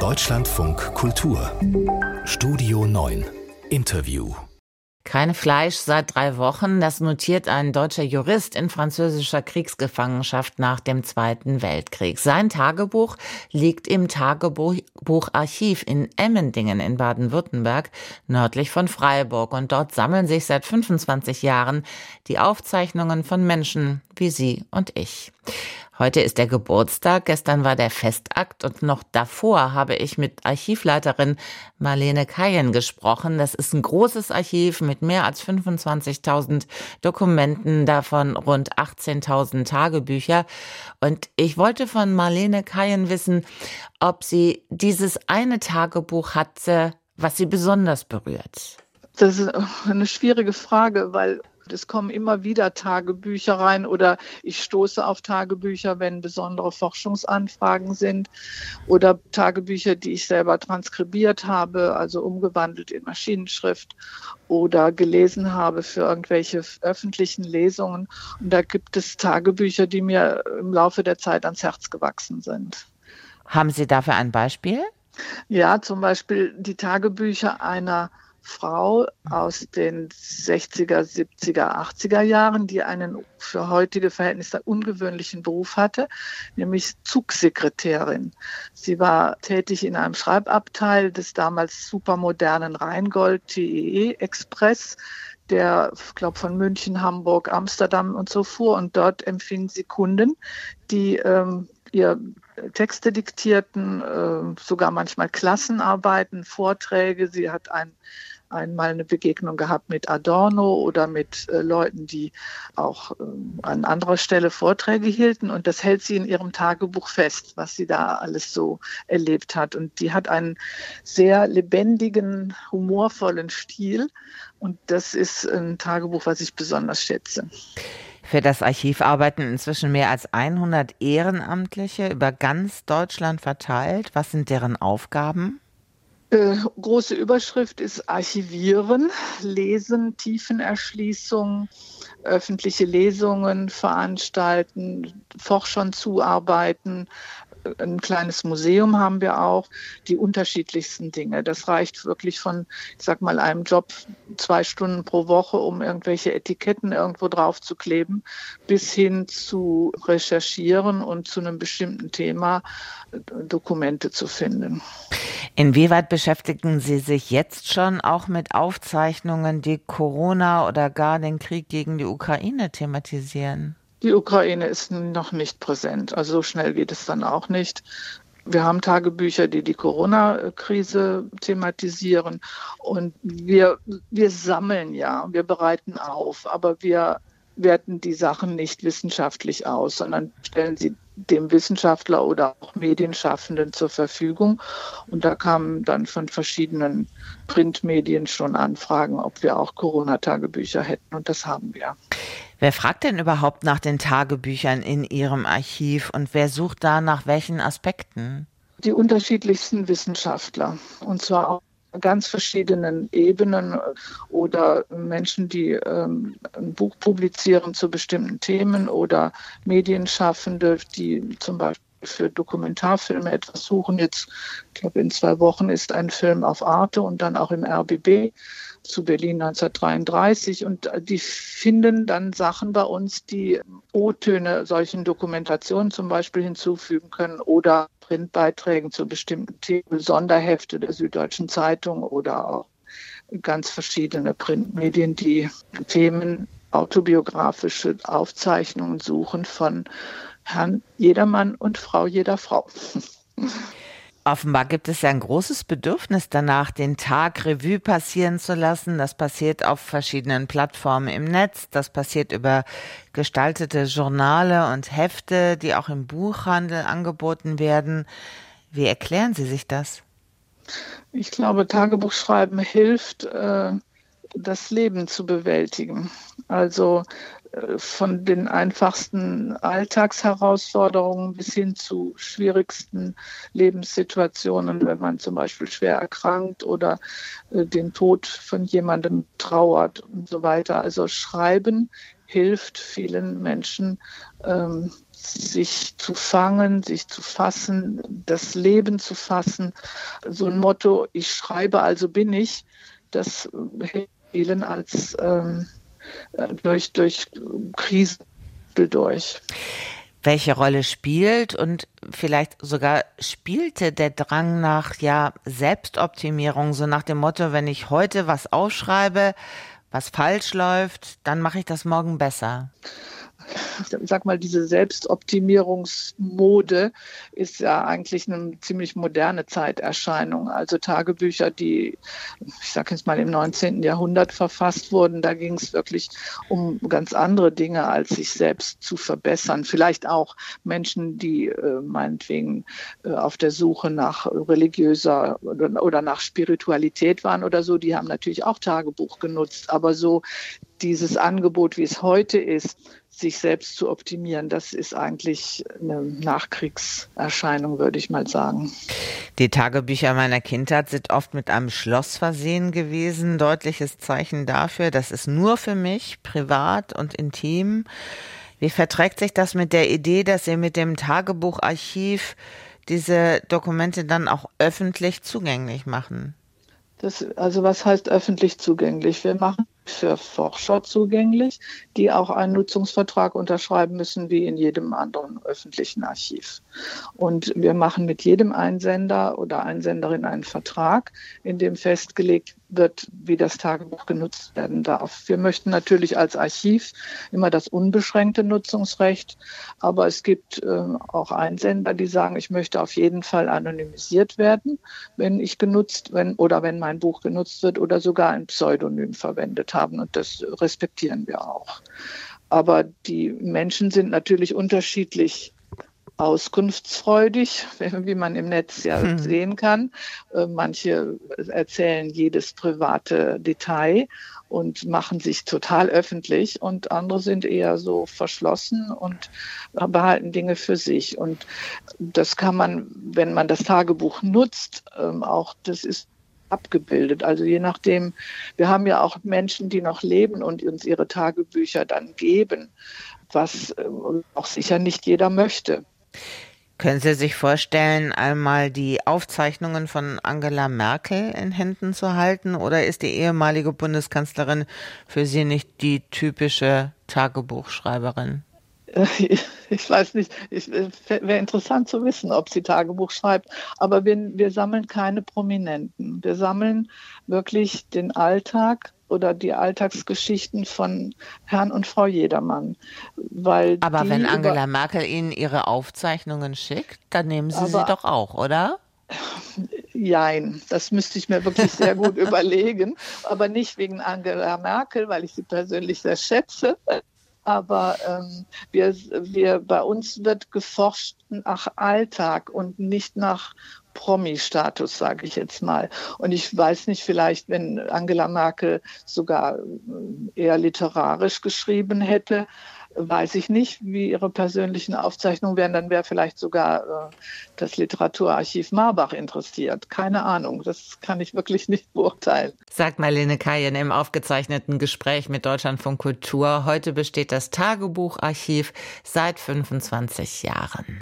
Deutschlandfunk Kultur Studio 9 Interview kein Fleisch seit drei Wochen, das notiert ein deutscher Jurist in französischer Kriegsgefangenschaft nach dem Zweiten Weltkrieg. Sein Tagebuch liegt im Tagebucharchiv in Emmendingen in Baden-Württemberg, nördlich von Freiburg. Und dort sammeln sich seit 25 Jahren die Aufzeichnungen von Menschen wie Sie und ich. Heute ist der Geburtstag, gestern war der Festakt und noch davor habe ich mit Archivleiterin Marlene Kayen gesprochen. Das ist ein großes Archiv mit mehr als 25.000 Dokumenten, davon rund 18.000 Tagebücher. Und ich wollte von Marlene Kayen wissen, ob sie dieses eine Tagebuch hatte, was sie besonders berührt. Das ist eine schwierige Frage, weil es kommen immer wieder Tagebücher rein oder ich stoße auf Tagebücher, wenn besondere Forschungsanfragen sind oder Tagebücher, die ich selber transkribiert habe, also umgewandelt in Maschinenschrift oder gelesen habe für irgendwelche öffentlichen Lesungen. Und da gibt es Tagebücher, die mir im Laufe der Zeit ans Herz gewachsen sind. Haben Sie dafür ein Beispiel? Ja, zum Beispiel die Tagebücher einer Frau aus den 60er, 70er, 80er Jahren, die einen für heutige Verhältnisse ungewöhnlichen Beruf hatte, nämlich Zugsekretärin. Sie war tätig in einem Schreibabteil des damals supermodernen Rheingold TEE Express der, ich glaube, von München, Hamburg, Amsterdam und so fuhr. Und dort empfing sie Kunden, die ähm, ihr Texte diktierten, äh, sogar manchmal Klassenarbeiten, Vorträge. Sie hat ein einmal eine Begegnung gehabt mit Adorno oder mit äh, Leuten, die auch äh, an anderer Stelle Vorträge hielten. Und das hält sie in ihrem Tagebuch fest, was sie da alles so erlebt hat. Und die hat einen sehr lebendigen, humorvollen Stil. Und das ist ein Tagebuch, was ich besonders schätze. Für das Archiv arbeiten inzwischen mehr als 100 Ehrenamtliche über ganz Deutschland verteilt. Was sind deren Aufgaben? Äh, große Überschrift ist Archivieren, Lesen, Tiefenerschließung, öffentliche Lesungen veranstalten, Forschern zuarbeiten, ein kleines Museum haben wir auch, die unterschiedlichsten Dinge. Das reicht wirklich von, ich sag mal, einem Job zwei Stunden pro Woche, um irgendwelche Etiketten irgendwo drauf zu kleben, bis hin zu recherchieren und zu einem bestimmten Thema äh, Dokumente zu finden. Inwieweit beschäftigen Sie sich jetzt schon auch mit Aufzeichnungen, die Corona oder gar den Krieg gegen die Ukraine thematisieren? Die Ukraine ist noch nicht präsent. Also so schnell geht es dann auch nicht. Wir haben Tagebücher, die die Corona-Krise thematisieren. Und wir, wir sammeln ja, wir bereiten auf, aber wir werten die Sachen nicht wissenschaftlich aus, sondern stellen sie dem Wissenschaftler oder auch Medienschaffenden zur Verfügung. Und da kamen dann von verschiedenen Printmedien schon Anfragen, ob wir auch Corona-Tagebücher hätten. Und das haben wir. Wer fragt denn überhaupt nach den Tagebüchern in Ihrem Archiv und wer sucht da nach welchen Aspekten? Die unterschiedlichsten Wissenschaftler. Und zwar auch ganz verschiedenen Ebenen oder Menschen, die ähm, ein Buch publizieren zu bestimmten Themen oder Medienschaffende, die zum Beispiel für Dokumentarfilme etwas suchen. Jetzt, ich glaube, in zwei Wochen ist ein Film auf Arte und dann auch im RBB zu Berlin 1933 und die finden dann Sachen bei uns, die O-Töne solchen Dokumentationen zum Beispiel hinzufügen können oder Printbeiträgen zu bestimmten Themen, Sonderhefte der Süddeutschen Zeitung oder auch ganz verschiedene Printmedien, die Themen, autobiografische Aufzeichnungen suchen von Herrn Jedermann und Frau jeder Frau. Offenbar gibt es ja ein großes Bedürfnis danach, den Tag Revue passieren zu lassen. Das passiert auf verschiedenen Plattformen im Netz. Das passiert über gestaltete Journale und Hefte, die auch im Buchhandel angeboten werden. Wie erklären Sie sich das? Ich glaube, Tagebuchschreiben hilft, äh, das Leben zu bewältigen. Also von den einfachsten Alltagsherausforderungen bis hin zu schwierigsten Lebenssituationen, wenn man zum Beispiel schwer erkrankt oder äh, den Tod von jemandem trauert und so weiter. Also Schreiben hilft vielen Menschen, ähm, sich zu fangen, sich zu fassen, das Leben zu fassen. So ein Motto, ich schreibe, also bin ich, das hilft vielen als ähm, äh, durch, durch Krisen durch. Welche Rolle spielt und vielleicht sogar spielte der Drang nach ja Selbstoptimierung, so nach dem Motto, wenn ich heute was aufschreibe, was falsch läuft, dann mache ich das morgen besser sag mal, diese Selbstoptimierungsmode ist ja eigentlich eine ziemlich moderne Zeiterscheinung. Also Tagebücher, die, ich sage jetzt mal, im 19. Jahrhundert verfasst wurden, da ging es wirklich um ganz andere Dinge, als sich selbst zu verbessern. Vielleicht auch Menschen, die äh, meinetwegen äh, auf der Suche nach religiöser oder, oder nach Spiritualität waren oder so, die haben natürlich auch Tagebuch genutzt. Aber so dieses Angebot, wie es heute ist, sich selbst zu optimieren, das ist eigentlich eine Nachkriegserscheinung, würde ich mal sagen. Die Tagebücher meiner Kindheit sind oft mit einem Schloss versehen gewesen. Deutliches Zeichen dafür, das ist nur für mich, privat und intim. Wie verträgt sich das mit der Idee, dass Sie mit dem Tagebucharchiv diese Dokumente dann auch öffentlich zugänglich machen? Das, also was heißt öffentlich zugänglich? Wir machen für Forscher zugänglich, die auch einen Nutzungsvertrag unterschreiben müssen, wie in jedem anderen öffentlichen Archiv. Und wir machen mit jedem Einsender oder Einsenderin einen Vertrag, in dem festgelegt wird, wie das Tagebuch genutzt werden darf. Wir möchten natürlich als Archiv immer das unbeschränkte Nutzungsrecht, aber es gibt äh, auch Einsender, die sagen, ich möchte auf jeden Fall anonymisiert werden, wenn ich genutzt, wenn oder wenn mein Buch genutzt wird oder sogar ein Pseudonym verwendet haben und das respektieren wir auch. Aber die Menschen sind natürlich unterschiedlich auskunftsfreudig, wie man im Netz ja hm. sehen kann. Äh, manche erzählen jedes private Detail und machen sich total öffentlich und andere sind eher so verschlossen und behalten Dinge für sich. Und das kann man, wenn man das Tagebuch nutzt, ähm, auch, das ist abgebildet. Also je nachdem, wir haben ja auch Menschen, die noch leben und uns ihre Tagebücher dann geben, was äh, auch sicher nicht jeder möchte. Können Sie sich vorstellen, einmal die Aufzeichnungen von Angela Merkel in Händen zu halten oder ist die ehemalige Bundeskanzlerin für Sie nicht die typische Tagebuchschreiberin? ich weiß nicht, es wäre interessant zu wissen, ob sie Tagebuch schreibt. Aber wir, wir sammeln keine Prominenten. Wir sammeln wirklich den Alltag oder die Alltagsgeschichten von Herrn und Frau Jedermann. Weil aber wenn Angela Merkel Ihnen ihre Aufzeichnungen schickt, dann nehmen Sie sie doch auch, oder? Jein, das müsste ich mir wirklich sehr gut überlegen. Aber nicht wegen Angela Merkel, weil ich sie persönlich sehr schätze, aber ähm, wir, wir, bei uns wird geforscht nach Alltag und nicht nach Promi-Status, sage ich jetzt mal. Und ich weiß nicht, vielleicht, wenn Angela Merkel sogar äh, eher literarisch geschrieben hätte, weiß ich nicht, wie ihre persönlichen Aufzeichnungen wären. Dann wäre vielleicht sogar äh, das Literaturarchiv Marbach interessiert. Keine Ahnung, das kann ich wirklich nicht beurteilen. Sagt Marlene Kajen im aufgezeichneten Gespräch mit Deutschlandfunk Kultur. Heute besteht das Tagebucharchiv seit 25 Jahren.